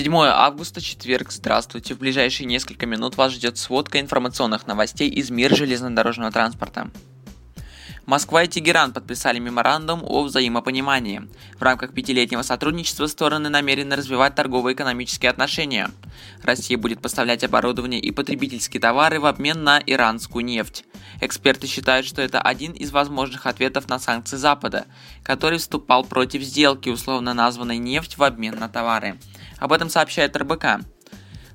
7 августа, четверг. Здравствуйте. В ближайшие несколько минут вас ждет сводка информационных новостей из мира железнодорожного транспорта. Москва и Тегеран подписали меморандум о взаимопонимании. В рамках пятилетнего сотрудничества стороны намерены развивать торгово-экономические отношения. Россия будет поставлять оборудование и потребительские товары в обмен на иранскую нефть. Эксперты считают, что это один из возможных ответов на санкции Запада, который вступал против сделки, условно названной нефть в обмен на товары. Об этом сообщает РБК.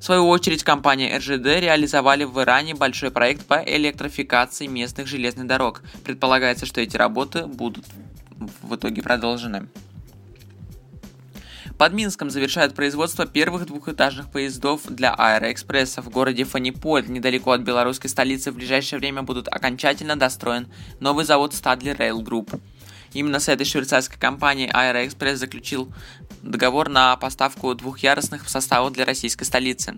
В свою очередь, компания РЖД реализовали в Иране большой проект по электрификации местных железных дорог. Предполагается, что эти работы будут в итоге продолжены. Под Минском завершают производство первых двухэтажных поездов для Аэроэкспресса. В городе Фаниполь, недалеко от белорусской столицы, в ближайшее время будут окончательно достроен новый завод Stadler Rail Group. Именно с этой швейцарской компанией Аэроэкспресс заключил договор на поставку двухъярусных составов для российской столицы.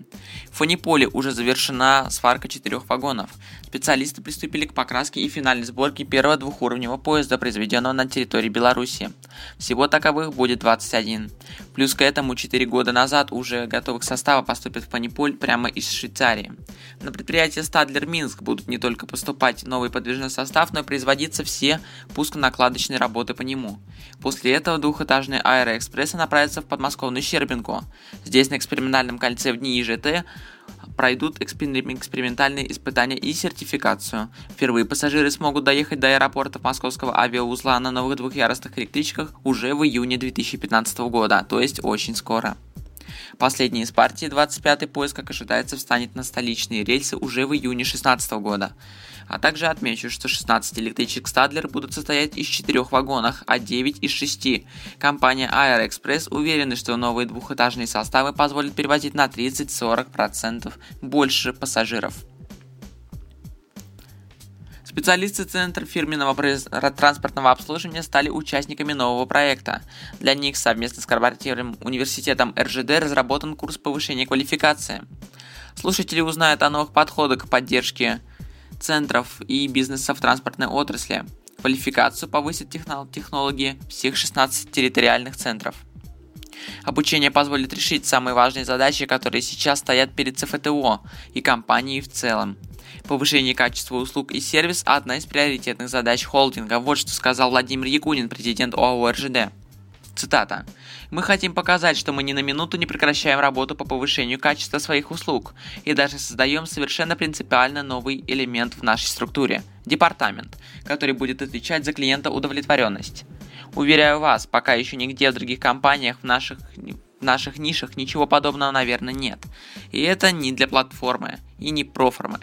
В Фониполе уже завершена сварка четырех вагонов. Специалисты приступили к покраске и финальной сборке первого двухуровневого поезда, произведенного на территории Беларуси. Всего таковых будет 21. Плюс к этому 4 года назад уже готовых состава поступят в Паниполь прямо из Швейцарии. На предприятие Стадлер Минск будут не только поступать новый подвижной состав, но и производиться все пусконакладочные работы по нему. После этого двухэтажные аэроэкспрессы направятся в подмосковную Щербинку. Здесь на экспериментальном кольце в дни ИЖТ пройдут экспериментальные испытания и сертификацию. Впервые пассажиры смогут доехать до аэропорта московского авиаузла на новых двухъярусных электричках уже в июне 2015 года, то есть очень скоро. Последний из партии, 25-й поезд, как ожидается, встанет на столичные рельсы уже в июне 2016 года. А также отмечу, что 16 электричек Стадлер будут состоять из 4 вагонов, а 9 из 6. Компания Aeroexpress уверена, что новые двухэтажные составы позволят перевозить на 30-40% больше пассажиров. Специалисты Центра фирменного транспортного обслуживания стали участниками нового проекта. Для них совместно с корпоративным университетом РЖД разработан курс повышения квалификации. Слушатели узнают о новых подходах к поддержке центров и бизнесов транспортной отрасли. Квалификацию повысят технологии всех 16 территориальных центров. Обучение позволит решить самые важные задачи, которые сейчас стоят перед ЦФТО и компанией в целом. Повышение качества услуг и сервис – одна из приоритетных задач холдинга. Вот что сказал Владимир Якунин, президент ОАО РЖД. Цитата. «Мы хотим показать, что мы ни на минуту не прекращаем работу по повышению качества своих услуг и даже создаем совершенно принципиально новый элемент в нашей структуре – департамент, который будет отвечать за клиента удовлетворенность. Уверяю вас, пока еще нигде в других компаниях в наших, в наших нишах ничего подобного, наверное, нет. И это не для платформы и не проформы,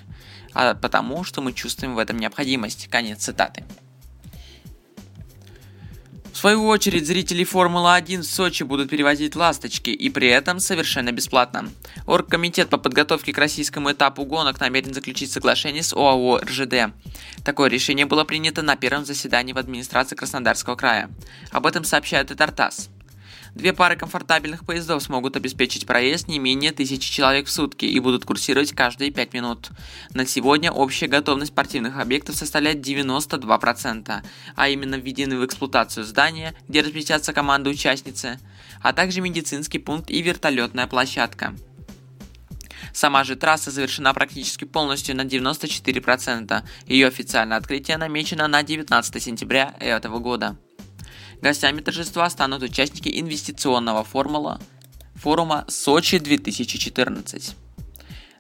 а потому, что мы чувствуем в этом необходимость». Конец цитаты. Свою очередь, зрители Формулы-1 в Сочи будут перевозить ласточки, и при этом совершенно бесплатно. Оргкомитет по подготовке к российскому этапу гонок намерен заключить соглашение с ОАО РЖД. Такое решение было принято на первом заседании в администрации Краснодарского края. Об этом сообщает и Тартас. Две пары комфортабельных поездов смогут обеспечить проезд не менее тысячи человек в сутки и будут курсировать каждые 5 минут. На сегодня общая готовность спортивных объектов составляет 92%, а именно введены в эксплуатацию здания, где разместятся команды участницы, а также медицинский пункт и вертолетная площадка. Сама же трасса завершена практически полностью на 94%. Ее официальное открытие намечено на 19 сентября этого года. Гостями торжества станут участники инвестиционного формула, форума Сочи 2014.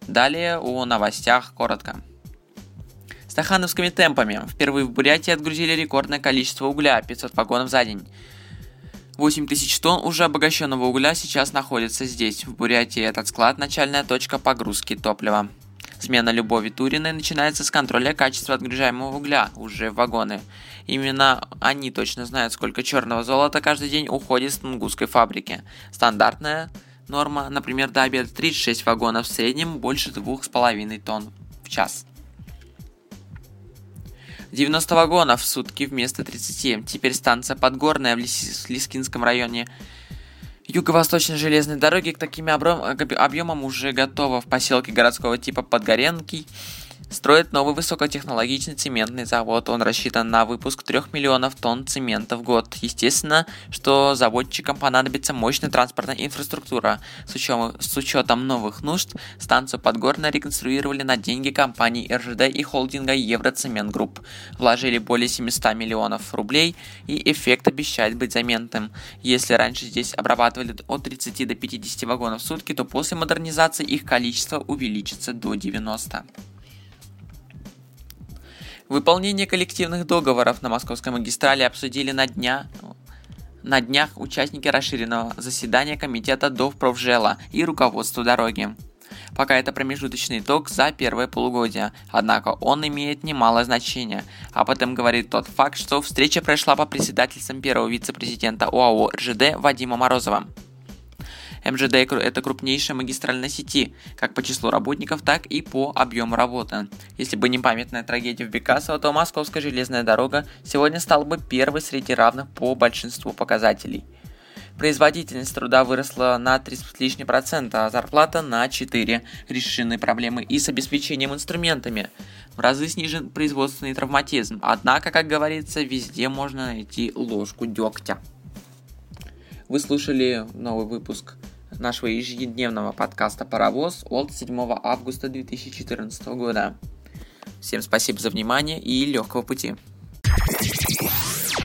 Далее о новостях коротко. Стахановскими темпами впервые в Бурятии отгрузили рекордное количество угля – 500 вагонов за день. 8 тысяч тонн уже обогащенного угля сейчас находится здесь, в Бурятии. Этот склад – начальная точка погрузки топлива. Смена Любови Туриной начинается с контроля качества отгружаемого угля уже в вагоны. Именно они точно знают, сколько черного золота каждый день уходит с тунгусской фабрики. Стандартная норма, например, до обеда 36 вагонов в среднем больше 2,5 тонн в час. 90 вагонов в сутки вместо 30. Теперь станция Подгорная в Лис- Лискинском районе Юго-восточной железной дороги к таким объемам уже готова в поселке городского типа Подгоренкий строит новый высокотехнологичный цементный завод. Он рассчитан на выпуск 3 миллионов тонн цемента в год. Естественно, что заводчикам понадобится мощная транспортная инфраструктура. С учетом, с учетом новых нужд, станцию Подгорно реконструировали на деньги компаний РЖД и холдинга Евроцемент Групп. Вложили более 700 миллионов рублей, и эффект обещает быть заметным. Если раньше здесь обрабатывали от 30 до 50 вагонов в сутки, то после модернизации их количество увеличится до 90. Выполнение коллективных договоров на Московской магистрали обсудили на дня на днях участники расширенного заседания комитета Довпровжела и руководства дороги. Пока это промежуточный итог за первое полугодие, однако он имеет немалое значение. Об этом говорит тот факт, что встреча прошла по председательствам первого вице-президента ОАО РЖД Вадима Морозова. МЖД – это крупнейшая магистральная сети, как по числу работников, так и по объему работы. Если бы не памятная трагедия в Бекасово, то Московская железная дорога сегодня стала бы первой среди равных по большинству показателей. Производительность труда выросла на 3 с лишним процента, а зарплата на 4. Решены проблемы и с обеспечением инструментами. В разы снижен производственный травматизм, однако, как говорится, везде можно найти ложку дегтя. Вы слушали новый выпуск нашего ежедневного подкаста «Паровоз» от 7 августа 2014 года. Всем спасибо за внимание и легкого пути.